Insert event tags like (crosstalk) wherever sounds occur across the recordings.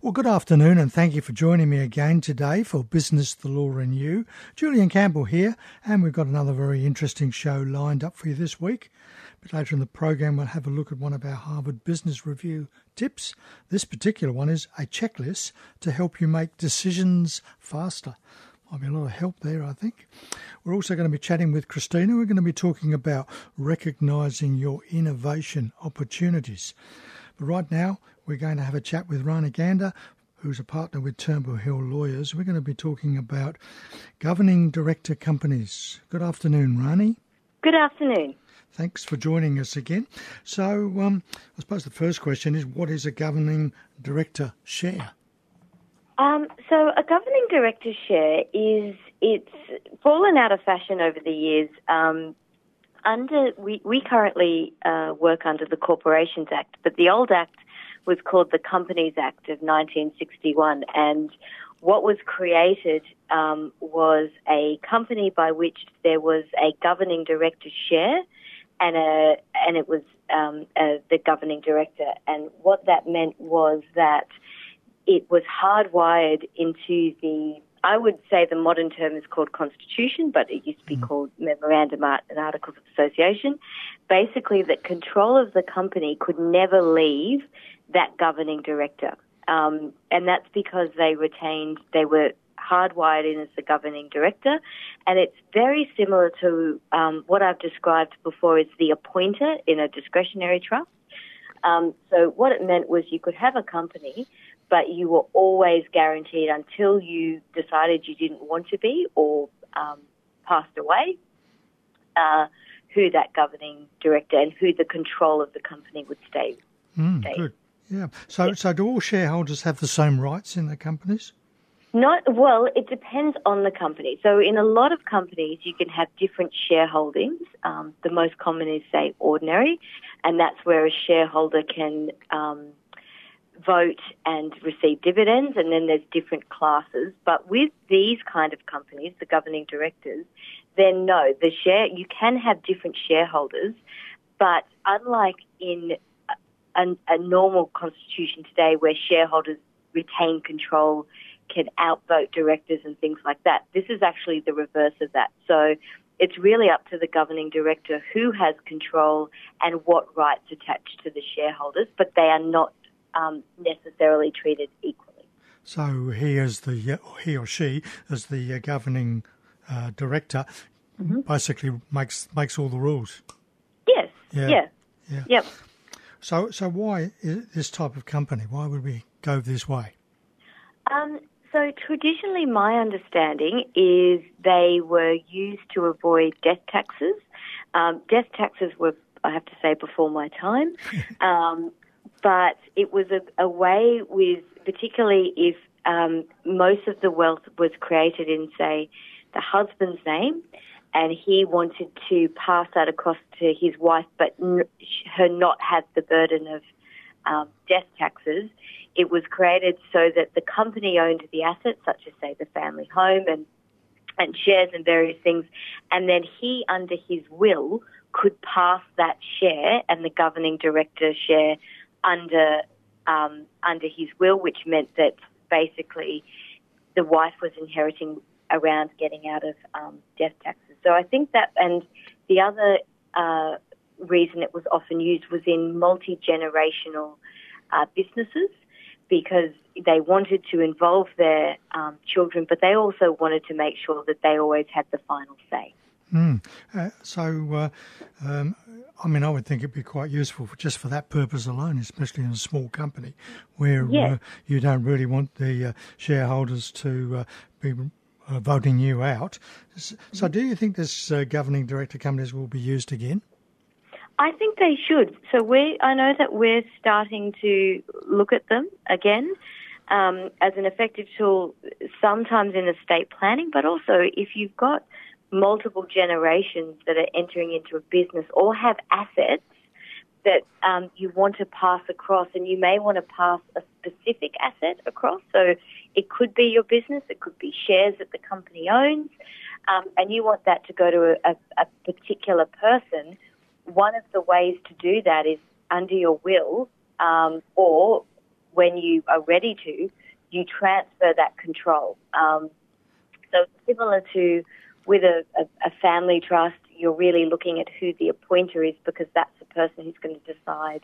Well, good afternoon, and thank you for joining me again today for Business, the Law and You. Julian Campbell here, and we've got another very interesting show lined up for you this week. But later in the program, we'll have a look at one of our Harvard Business Review tips. This particular one is a checklist to help you make decisions faster. Might be a lot of help there, I think. We're also going to be chatting with Christina. We're going to be talking about recognizing your innovation opportunities. But right now, we're going to have a chat with Rani Gander, who's a partner with Turnbull Hill Lawyers. We're going to be talking about governing director companies. Good afternoon, Rani. Good afternoon. Thanks for joining us again. So, um, I suppose the first question is what is a governing director share? Um, so, a governing director share is it's fallen out of fashion over the years. Um, under we, we currently uh, work under the Corporations Act, but the old act was called the Companies Act of 1961, and what was created um, was a company by which there was a governing director share, and a and it was um, a, the governing director, and what that meant was that it was hardwired into the I would say the modern term is called constitution, but it used to be mm. called memorandum and articles of association. Basically, that control of the company could never leave that governing director, um, and that's because they retained they were hardwired in as the governing director, and it's very similar to um, what I've described before as the appointer in a discretionary trust. Um, so what it meant was you could have a company but you were always guaranteed until you decided you didn't want to be or um, passed away, uh, who that governing director and who the control of the company would stay. Mm, stay. Good. Yeah. So, yeah. so do all shareholders have the same rights in their companies? Not well. It depends on the company. So, in a lot of companies, you can have different shareholdings. Um, the most common is, say, ordinary, and that's where a shareholder can um, vote and receive dividends, and then there's different classes. But with these kind of companies, the governing directors, then no, the share you can have different shareholders, but unlike in a, a normal constitution today, where shareholders retain control, can outvote directors and things like that, this is actually the reverse of that. So it's really up to the governing director who has control and what rights attach to the shareholders, but they are not um, necessarily treated equally. So he as the he or she is the governing uh, director mm-hmm. basically makes makes all the rules. Yes. Yeah. Yeah. yeah. Yep. So so why this type of company? Why would we go this way? Um, so traditionally, my understanding is they were used to avoid death taxes. Um, death taxes were, I have to say, before my time. (laughs) um, but it was a, a way with, particularly if um, most of the wealth was created in, say, the husband's name, and he wanted to pass that across to his wife, but n- her not have the burden of um, death taxes. It was created so that the company owned the assets, such as, say, the family home and and shares and various things, and then he, under his will, could pass that share and the governing director share under um, under his will, which meant that basically the wife was inheriting around getting out of um, death taxes. So I think that, and the other uh, reason it was often used was in multi generational uh, businesses because they wanted to involve their um, children, but they also wanted to make sure that they always had the final say. Mm. Uh, so, uh, um, I mean, I would think it'd be quite useful for just for that purpose alone, especially in a small company where yeah. uh, you don't really want the uh, shareholders to uh, be uh, voting you out. So, do you think this governing director companies will be used again? I think they should. So we, I know that we're starting to look at them again um, as an effective tool, sometimes in estate planning, but also if you've got multiple generations that are entering into a business or have assets that um, you want to pass across, and you may want to pass a specific asset across. So it could be your business, it could be shares that the company owns, um, and you want that to go to a, a, particular person. One of the ways to do that is under your will um, or when you are ready to, you transfer that control. Um, so similar to with a, a, a, family trust, you're really looking at who the appointer is because that's person who's going to decide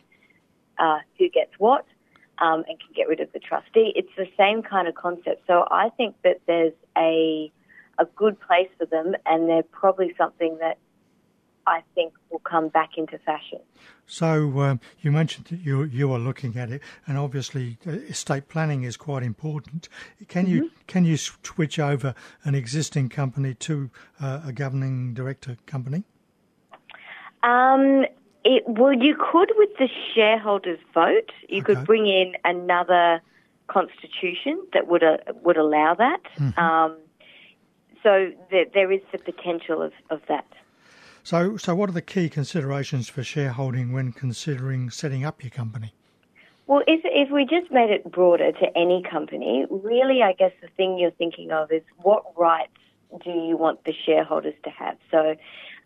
uh, who gets what um, and can get rid of the trustee. It's the same kind of concept. So I think that there's a a good place for them, and they're probably something that I think will come back into fashion. So um, you mentioned that you you are looking at it, and obviously uh, estate planning is quite important. Can mm-hmm. you can you switch over an existing company to uh, a governing director company? Um, it, well, you could with the shareholders' vote. You okay. could bring in another constitution that would uh, would allow that. Mm-hmm. Um, so there, there is the potential of, of that. So, so what are the key considerations for shareholding when considering setting up your company? Well, if, if we just made it broader to any company, really, I guess the thing you're thinking of is what rights do you want the shareholders to have? So,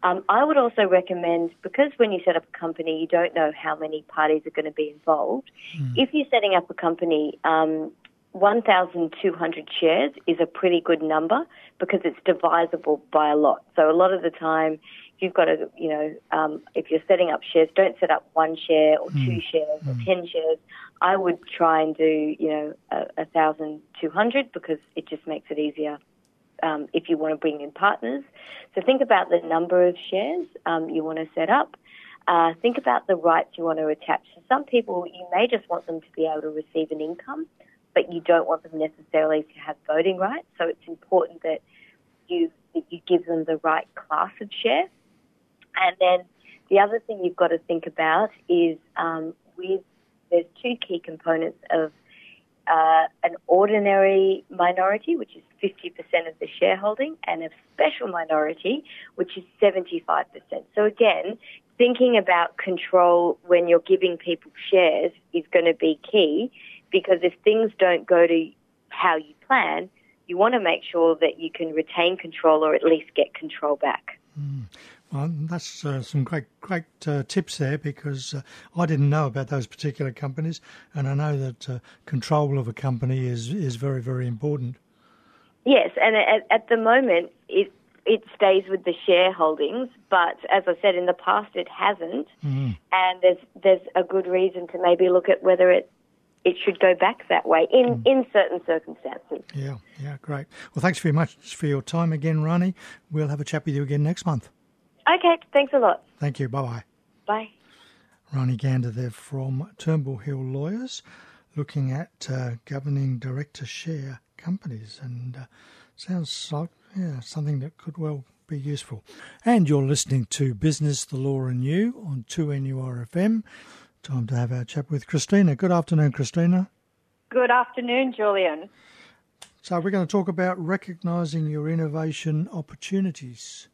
um, I would also recommend, because when you set up a company, you don't know how many parties are going to be involved. Mm. If you're setting up a company, um, 1,200 shares is a pretty good number because it's divisible by a lot. So a lot of the time, you've got to, you know, um, if you're setting up shares, don't set up one share or mm. two shares mm. or 10 shares. I would try and do, you know, a, a 1,200 because it just makes it easier um, if you want to bring in partners. So think about the number of shares um, you want to set up. Uh, think about the rights you want to attach. So some people, you may just want them to be able to receive an income, but you don't want them necessarily to have voting rights. So it's important that you that you give them the right class of share. And then the other thing you've got to think about is um, with there's two key components of uh, an ordinary minority, which is 50% of the shareholding, and a special minority, which is 75%. So again, thinking about control when you're giving people shares is going to be key because if things don't go to how you plan, you want to make sure that you can retain control or at least get control back. Mm. Well, that's uh, some great, great uh, tips there because uh, I didn't know about those particular companies, and I know that uh, control of a company is is very, very important. Yes, and at, at the moment it it stays with the shareholdings, but as I said in the past, it hasn't, mm. and there's there's a good reason to maybe look at whether it it should go back that way in, mm. in certain circumstances. Yeah, yeah, great. Well, thanks very much for your time again, Rani. We'll have a chat with you again next month. Okay, thanks a lot. Thank you. Bye bye. Bye. Rani Gander there from Turnbull Hill Lawyers looking at uh, governing director share companies and uh, sounds like yeah, something that could well be useful. And you're listening to Business, the Law and You on 2NURFM. Time to have our chat with Christina. Good afternoon, Christina. Good afternoon, Julian. So, we're going to talk about recognising your innovation opportunities.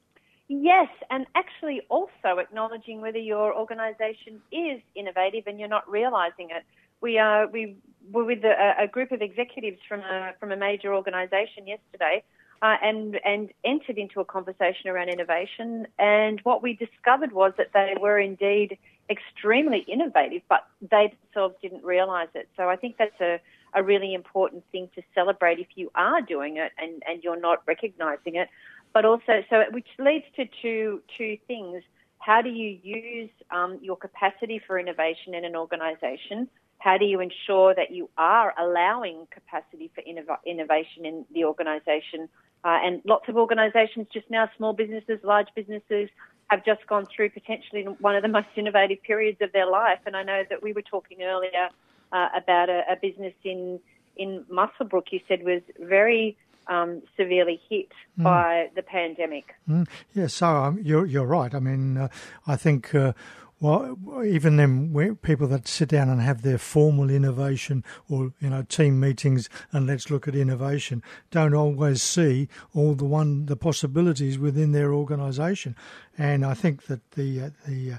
Yes, and actually also acknowledging whether your organisation is innovative and you're not realising it. We are we were with a, a, group of executives from a from a major organisation yesterday, uh, and and entered into a conversation around innovation. And what we discovered was that they were indeed extremely innovative, but they themselves didn't realise it. So I think that's a a really important thing to celebrate if you are doing it and, and you're not recognising it but also so which leads to two two things. How do you use um, your capacity for innovation in an organisation? How do you ensure that you are allowing capacity for innov- innovation in the organisation? Uh, and lots of organisations just now, small businesses, large businesses, have just gone through potentially one of the (laughs) most innovative periods of their life. And I know that we were talking earlier uh, about a, a business in in Muswellbrook. You said was very um, severely hit mm. by the pandemic. Mm. Yeah, so um, you're you're right. I mean, uh, I think. Uh, well, even them people that sit down and have their formal innovation or you know team meetings and let's look at innovation don't always see all the one the possibilities within their organisation, and I think that the uh, the uh,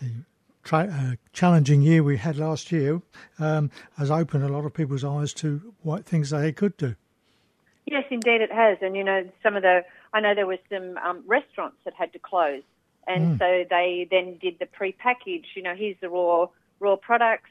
the tra- uh, challenging year we had last year um, has opened a lot of people's eyes to what things they could do. Yes, indeed it has. And, you know, some of the, I know there were some um, restaurants that had to close. And mm. so they then did the pre-package, you know, here's the raw, raw products,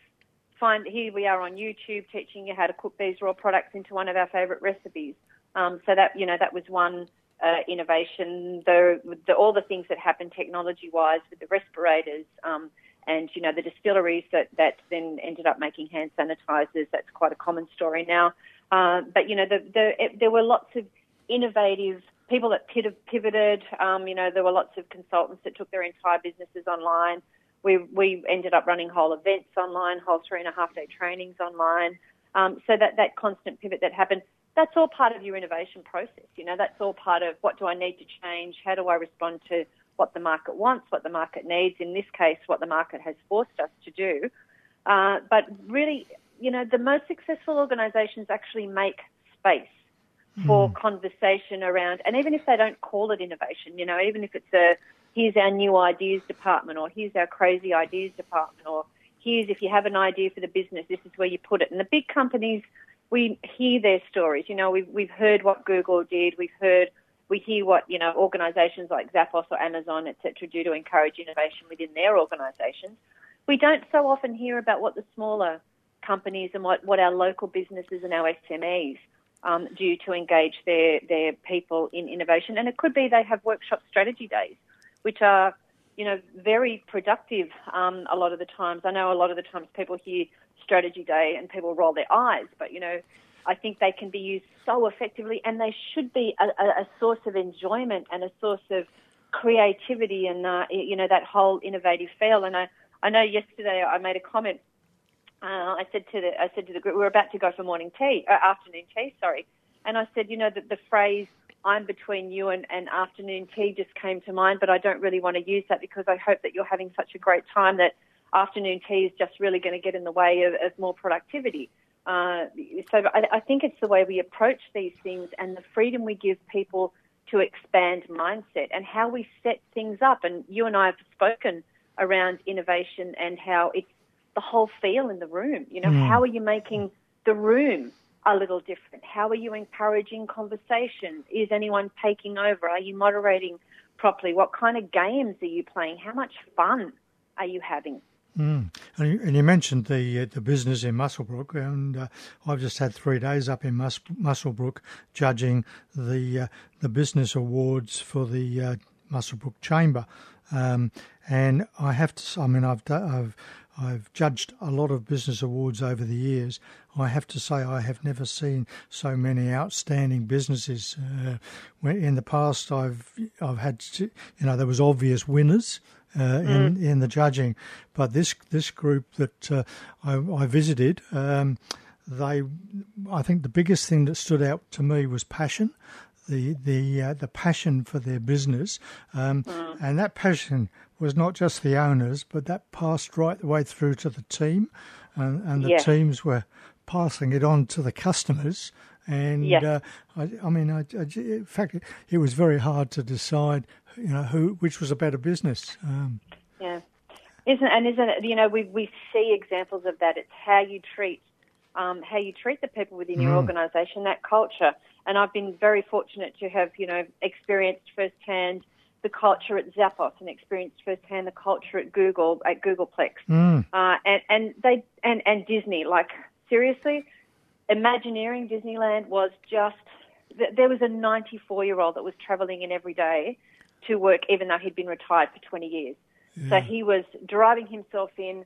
find here we are on YouTube teaching you how to cook these raw products into one of our favourite recipes. Um, so that you know that was one uh, innovation. The, the, all the things that happened technology wise with the respirators. Um, and you know the distilleries that that then ended up making hand sanitizers. That's quite a common story now. Uh, but you know the, the it, there were lots of innovative people that pivoted. Um, you know there were lots of consultants that took their entire businesses online. We we ended up running whole events online, whole three and a half day trainings online. Um, so that that constant pivot that happened that's all part of your innovation process. You know, that's all part of what do I need to change? How do I respond to what the market wants, what the market needs? In this case, what the market has forced us to do. Uh, but really, you know, the most successful organisations actually make space for mm. conversation around, and even if they don't call it innovation, you know, even if it's a here's our new ideas department, or here's our crazy ideas department, or here's if you have an idea for the business, this is where you put it. And the big companies we hear their stories. You know, we've we've heard what Google did. We've heard we hear what you know organisations like Zappos or Amazon, et cetera, do to encourage innovation within their organisations. We don't so often hear about what the smaller companies and what, what our local businesses and our SMEs um, do to engage their their people in innovation. And it could be they have workshop strategy days, which are you know very productive um, a lot of the times. I know a lot of the times people hear strategy day and people roll their eyes, but you know, I think they can be used so effectively and they should be a, a source of enjoyment and a source of creativity and, uh, you know, that whole innovative feel. And I, I know yesterday I made a comment. Uh, I said to the, I said to the group, we were about to go for morning tea, uh, afternoon tea, sorry. And I said, you know, that the phrase, I'm between you and, and afternoon tea just came to mind, but I don't really want to use that because I hope that you're having such a great time that afternoon tea is just really going to get in the way of, of more productivity. Uh, so I, I, think it's the way we approach these things and the freedom we give people to expand mindset and how we set things up. And you and I have spoken around innovation and how it's the whole feel in the room. You know, mm. how are you making the room a little different? How are you encouraging conversation? Is anyone taking over? Are you moderating properly? What kind of games are you playing? How much fun are you having? Mm. And, you, and, you, mentioned the uh, the business in Muswellbrook, and uh, I've just had three days up in Mus- Muswellbrook judging the uh, the business awards for the uh, Muswellbrook Chamber, um, and I have to. I mean, I've I've I've judged a lot of business awards over the years. I have to say I have never seen so many outstanding businesses. Uh, in the past, I've I've had you know there was obvious winners uh, mm. in in the judging. But this this group that uh, I, I, visited, um, they, I think the biggest thing that stood out to me was passion. The the uh, the passion for their business, um, mm. and that passion was not just the owners, but that passed right the way through to the team, and, and the yeah. teams were passing it on to the customers. And yes. uh, I, I, mean, I, I, in fact, it was very hard to decide you know, who which was a better business. Um, yeah, isn't and isn't it? You know, we we see examples of that. It's how you treat um, how you treat the people within mm. your organisation, that culture. And I've been very fortunate to have you know experienced firsthand the culture at Zappos and experienced firsthand the culture at Google at Googleplex, mm. uh, and and they and and Disney. Like seriously, Imagineering Disneyland was just there was a 94 year old that was travelling in every day to work, even though he'd been retired for 20 years. Yeah. So he was driving himself in.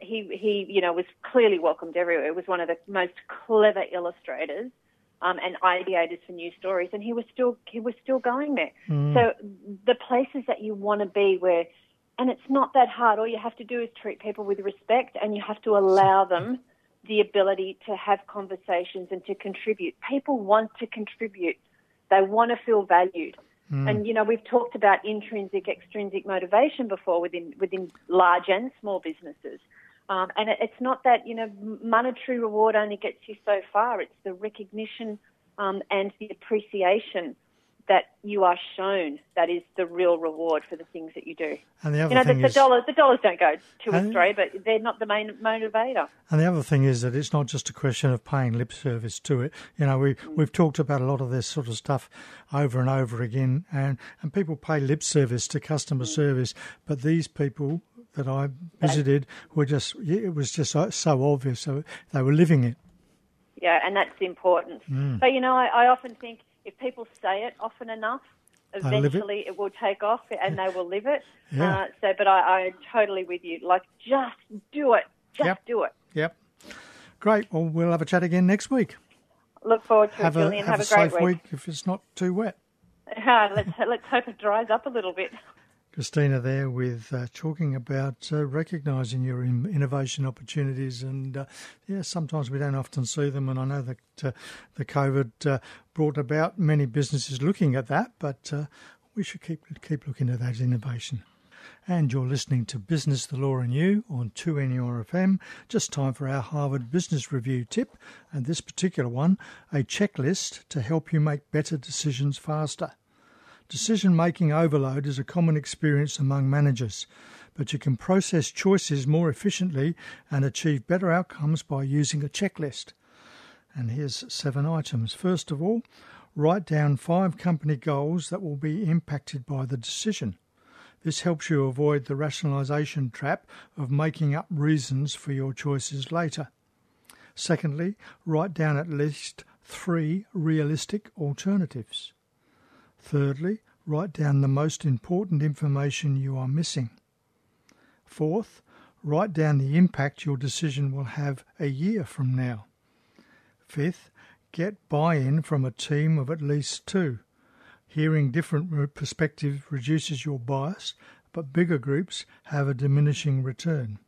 He, he, you know, was clearly welcomed everywhere. It was one of the most clever illustrators um, and ideators for new stories, and he was still he was still going there. Mm. So the places that you want to be, where, and it's not that hard. All you have to do is treat people with respect, and you have to allow them the ability to have conversations and to contribute. People want to contribute. They want to feel valued. Mm. And you know, we've talked about intrinsic, extrinsic motivation before within within large and small businesses. Um, and it, it's not that you know monetary reward only gets you so far. It's the recognition um, and the appreciation that you are shown that is the real reward for the things that you do. And the other you know, thing the, is, the dollars the dollars don't go to Australia, but they're not the main motivator. And the other thing is that it's not just a question of paying lip service to it. You know, we mm. we've talked about a lot of this sort of stuff over and over again, and and people pay lip service to customer mm. service, but these people that I visited were just it was just so, so obvious. So they were living it. Yeah, and that's important. Mm. But you know, I, I often think if people say it often enough, They'll it. eventually it. will take off and they will live it. (laughs) Yeah. Uh, so, but I, I'm totally with you. Like, just do it. Just Yep. do it. Yep. Great. Well, we'll have a chat again next week. Look forward to Have it, a Julian. have, Have, a, a great safe week. if it's not too wet. (laughs) Ah, let's let's hope it dries up a little bit. Christina there with uh, talking about uh, recognising your in- innovation opportunities, and uh, yeah, sometimes we don't often see them. And I know that uh, the COVID uh, brought about many businesses looking at that, but uh, we should keep keep looking at that innovation. And you're listening to Business, the Law and You on 2NURFM. Just time for our Harvard Business Review tip, and this particular one, a checklist to help you make better decisions faster. Decision making overload is a common experience among managers, but you can process choices more efficiently and achieve better outcomes by using a checklist. And here's seven items. First of all, write down five company goals that will be impacted by the decision. This helps you avoid the rationalisation trap of making up reasons for your choices later. Secondly, write down at least three realistic alternatives. Thirdly, write down the most important information you are missing. Fourth, write down the impact your decision will have a year from now. Fifth, get buy in from a team of at least two. Hearing different re- perspectives reduces your bias, but bigger groups have a diminishing return.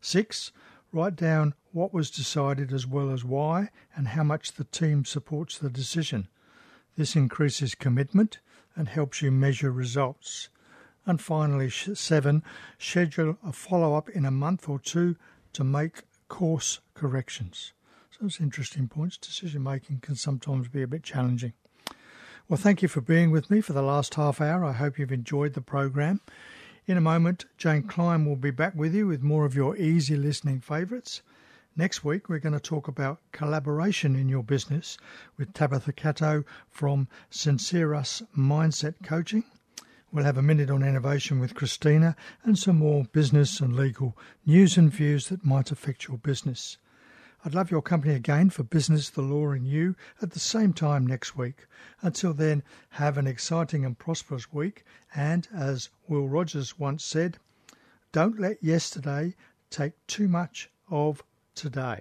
Six, write down what was decided as well as why and how much the team supports the decision. This increases commitment and helps you measure results. And finally, seven, schedule a follow up in a month or two to make course corrections. So it's interesting points. Decision making can sometimes be a bit challenging. Well, thank you for being with me for the last half hour. I hope you've enjoyed the program. In a moment, Jane Klein will be back with you with more of your easy listening favourites. Next week, we're going to talk about collaboration in your business with Tabitha Cato from Sinceras Mindset Coaching. We'll have a minute on innovation with Christina and some more business and legal news and views that might affect your business. I'd love your company again for Business, the Law and You at the same time next week. Until then, have an exciting and prosperous week. And as Will Rogers once said, don't let yesterday take too much of today.